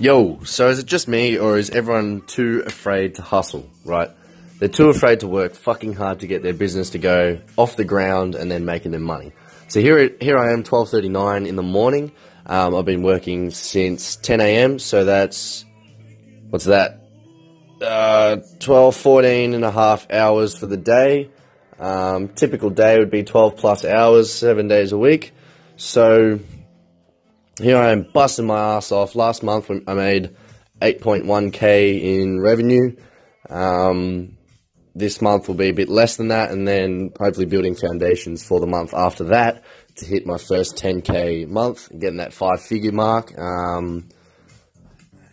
Yo, so is it just me, or is everyone too afraid to hustle, right? They're too afraid to work fucking hard to get their business to go off the ground and then making them money. So here, here I am, 12.39 in the morning. Um, I've been working since 10 a.m., so that's, what's that? Uh, 12, 14 and a half hours for the day. Um, typical day would be 12 plus hours, seven days a week. So here I am busting my ass off. Last month I made 8.1k in revenue. Um, this month will be a bit less than that, and then hopefully building foundations for the month after that to hit my first 10k month, getting that five figure mark, um,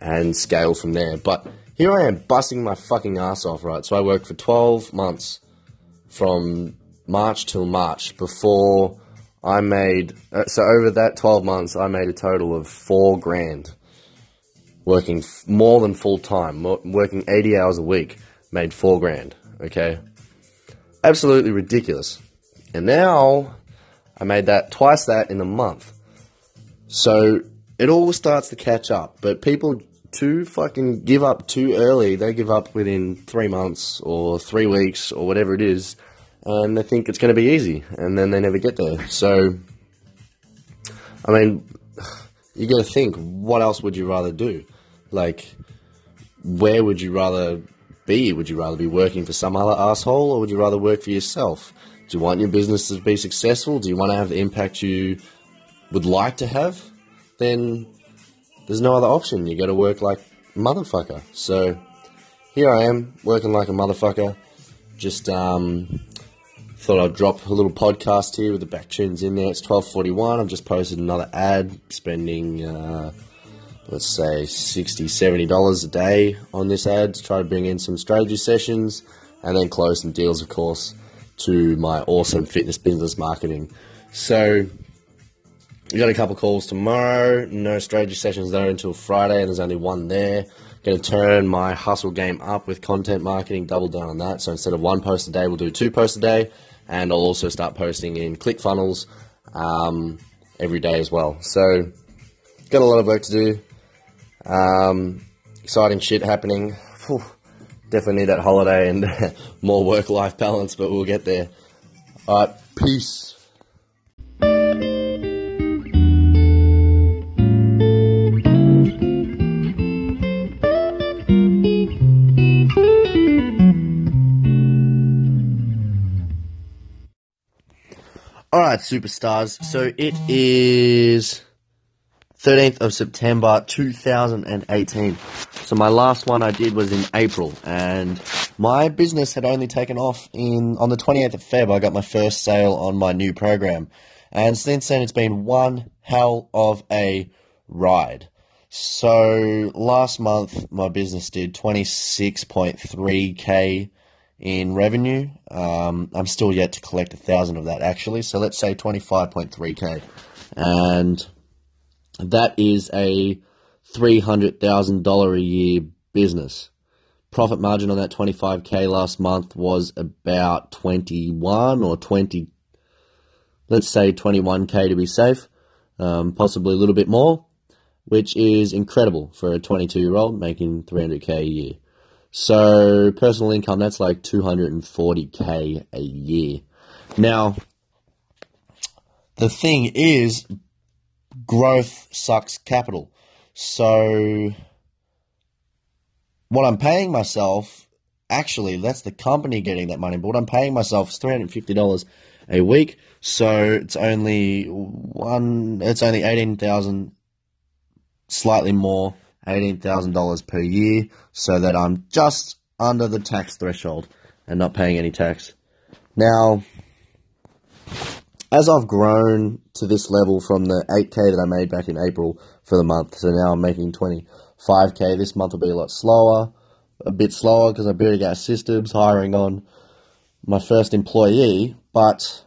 and scale from there. But here I am busting my fucking ass off, right? So I worked for 12 months from March till March before I made, uh, so over that 12 months, I made a total of four grand working f- more than full time, working 80 hours a week, made four grand, okay? Absolutely ridiculous. And now I made that twice that in a month. So it all starts to catch up, but people too fucking give up too early. They give up within three months or three weeks or whatever it is and they think it's going to be easy, and then they never get there. So, I mean, you got to think, what else would you rather do? Like, where would you rather be? Would you rather be working for some other asshole, or would you rather work for yourself? Do you want your business to be successful? Do you want to have the impact you would like to have? Then there's no other option. You got to work like motherfucker. So here I am working like a motherfucker. Just um, Thought I'd drop a little podcast here with the back tunes in there. It's 12:41. I've just posted another ad, spending uh, let's say 60 70 dollars a day on this ad to try to bring in some strategy sessions and then close some deals, of course, to my awesome fitness business marketing. So we got a couple calls tomorrow. No strategy sessions there until Friday, and there's only one there. Going to turn my hustle game up with content marketing, double down on that. So instead of one post a day, we'll do two posts a day and I'll also start posting in ClickFunnels um, every day as well. So, got a lot of work to do. Um, exciting shit happening. Whew, definitely need that holiday and more work life balance, but we'll get there. All right, peace. Right, superstars. So it is 13th of September 2018. So my last one I did was in April, and my business had only taken off in on the 28th of Feb. I got my first sale on my new program, and since then it's been one hell of a ride. So last month my business did 26.3k in revenue. Um, I'm still yet to collect a thousand of that actually. So let's say 25.3k, and that is a three hundred thousand dollar a year business. Profit margin on that 25k last month was about 21 or 20. Let's say 21k to be safe, um, possibly a little bit more, which is incredible for a 22 year old making 300k a year. So personal income, that's like 240k a year. Now, the thing is, growth sucks capital. So, what I'm paying myself, actually, that's the company getting that money, but what I'm paying myself is $350 a week. So, it's only one, it's only 18,000, slightly more $18,000 per year so that I'm just under the tax threshold and not paying any tax. Now, as I've grown to this level from the 8k that I made back in April for the month, so now I'm making 25k. This month will be a lot slower, a bit slower because I'm building out systems, hiring on my first employee, but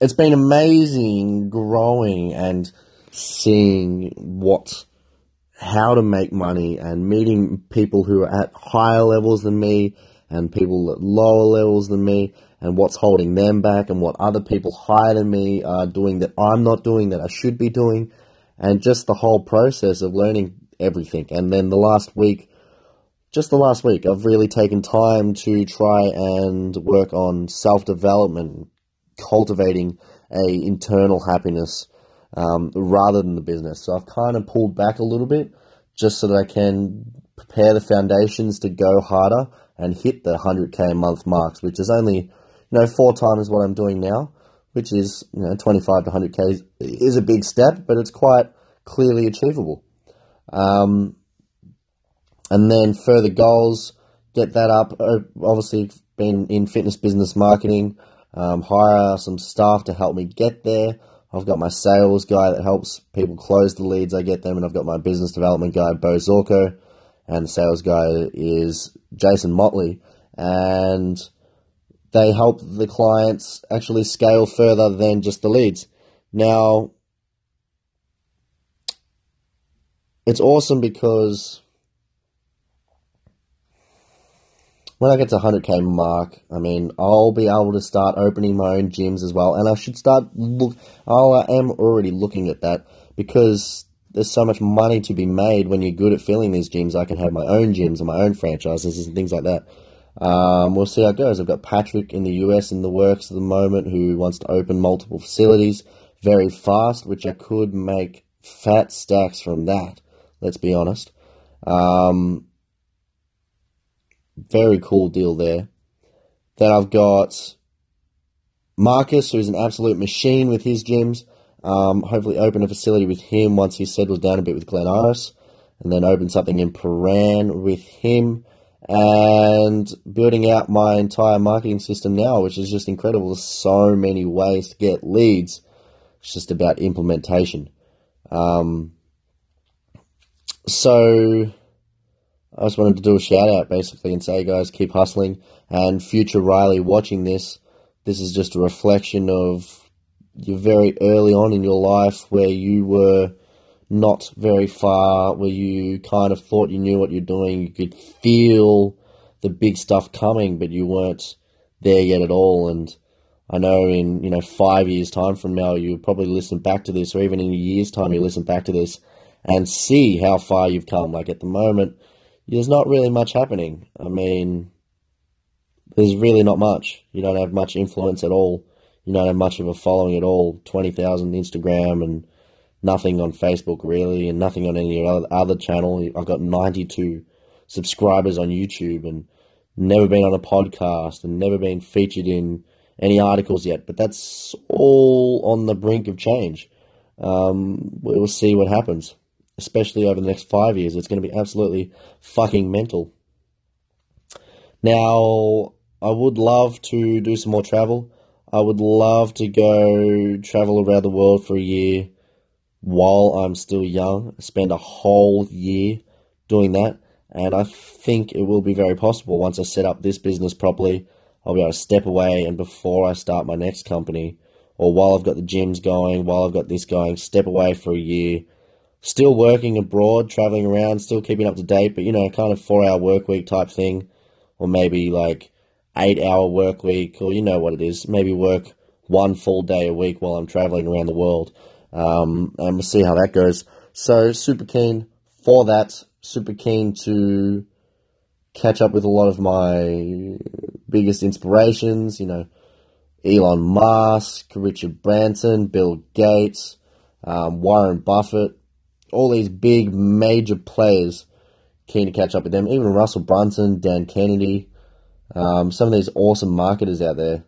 it's been amazing growing and seeing what how to make money and meeting people who are at higher levels than me and people at lower levels than me and what's holding them back and what other people higher than me are doing that I'm not doing that I should be doing and just the whole process of learning everything. And then the last week, just the last week, I've really taken time to try and work on self development, cultivating a internal happiness um, rather than the business. So I've kind of pulled back a little bit just so that I can prepare the foundations to go harder and hit the 100k a month marks, which is only you know four times what I'm doing now, which is you know 25 to 100k is, a big step, but it's quite clearly achievable. Um, and then further goals, get that up. Uh, obviously, been in fitness business marketing. Um, hire some staff to help me get there. I've got my sales guy that helps people close the leads I get them, and I've got my business development guy, Bo Zorko, and the sales guy is Jason Motley. And they help the clients actually scale further than just the leads. Now, it's awesome because when I get to 100k mark, I mean, I'll be able to start opening my own gyms as well, and I should start look. Oh, I am already looking at that because there's so much money to be made when you're good at filling these gyms. I can have my own gyms and my own franchises and things like that. Um, we'll see how it goes. I've got Patrick in the US in the works at the moment who wants to open multiple facilities very fast, which I could make fat stacks from that. Let's be honest. Um, very cool deal there. Then I've got Marcus, who's an absolute machine with his gyms. Um, hopefully, open a facility with him once he settles down a bit with Glen Iris, and then open something in Prahran with him, and building out my entire marketing system now, which is just incredible. There's so many ways to get leads. It's just about implementation. Um, so I just wanted to do a shout out basically and say, guys, keep hustling. And future Riley watching this, this is just a reflection of you're very early on in your life where you were not very far, where you kind of thought you knew what you're doing. You could feel the big stuff coming, but you weren't there yet at all. And I know in, you know, five years' time from now, you'll probably listen back to this, or even in a year's time, you listen back to this and see how far you've come. Like at the moment, there's not really much happening. I mean, there's really not much. You don't have much influence at all. You don't have much of a following at all. 20,000 Instagram and nothing on Facebook really, and nothing on any other channel. I've got 92 subscribers on YouTube and never been on a podcast and never been featured in any articles yet. But that's all on the brink of change. Um, we'll see what happens especially over the next five years. It's going to be absolutely fucking mental. Now, I would love to do some more travel. I would love to go travel around the world for a year while I'm still young, spend a whole year doing that. And I think it will be very possible once I set up this business properly. I'll be able to step away and before I start my next company, or while I've got the gyms going, while I've got this going, step away for a year, still working abroad, traveling around, still keeping up to date, but you know, kind of four hour work week type thing, or maybe like eight hour work week, or you know what it is, maybe work one full day a week while I'm traveling around the world. Um, and we'll see how that goes. So, super keen for that, super keen to catch up with a lot of my biggest inspirations, you know, Elon Musk, Richard Branson, Bill Gates, um, Warren Buffett, all these big major players keen to catch up with them. Even Russell Brunson, Dan Kennedy, um, some of these awesome marketers out there.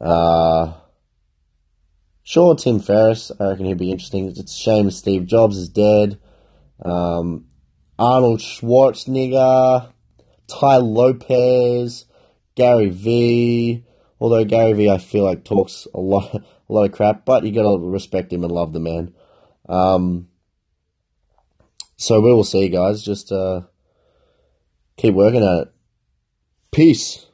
Uh, sure, Tim Ferriss, I reckon he'd be interesting. It's a shame Steve Jobs is dead. Um, Arnold Schwarzenegger, Tai Lopez, Gary Vee. Although Gary Vee, I feel like talks a lot, a lot of crap, but you gotta respect him and love the man. Um, so we will see, guys. Just uh, keep working at it. Peace.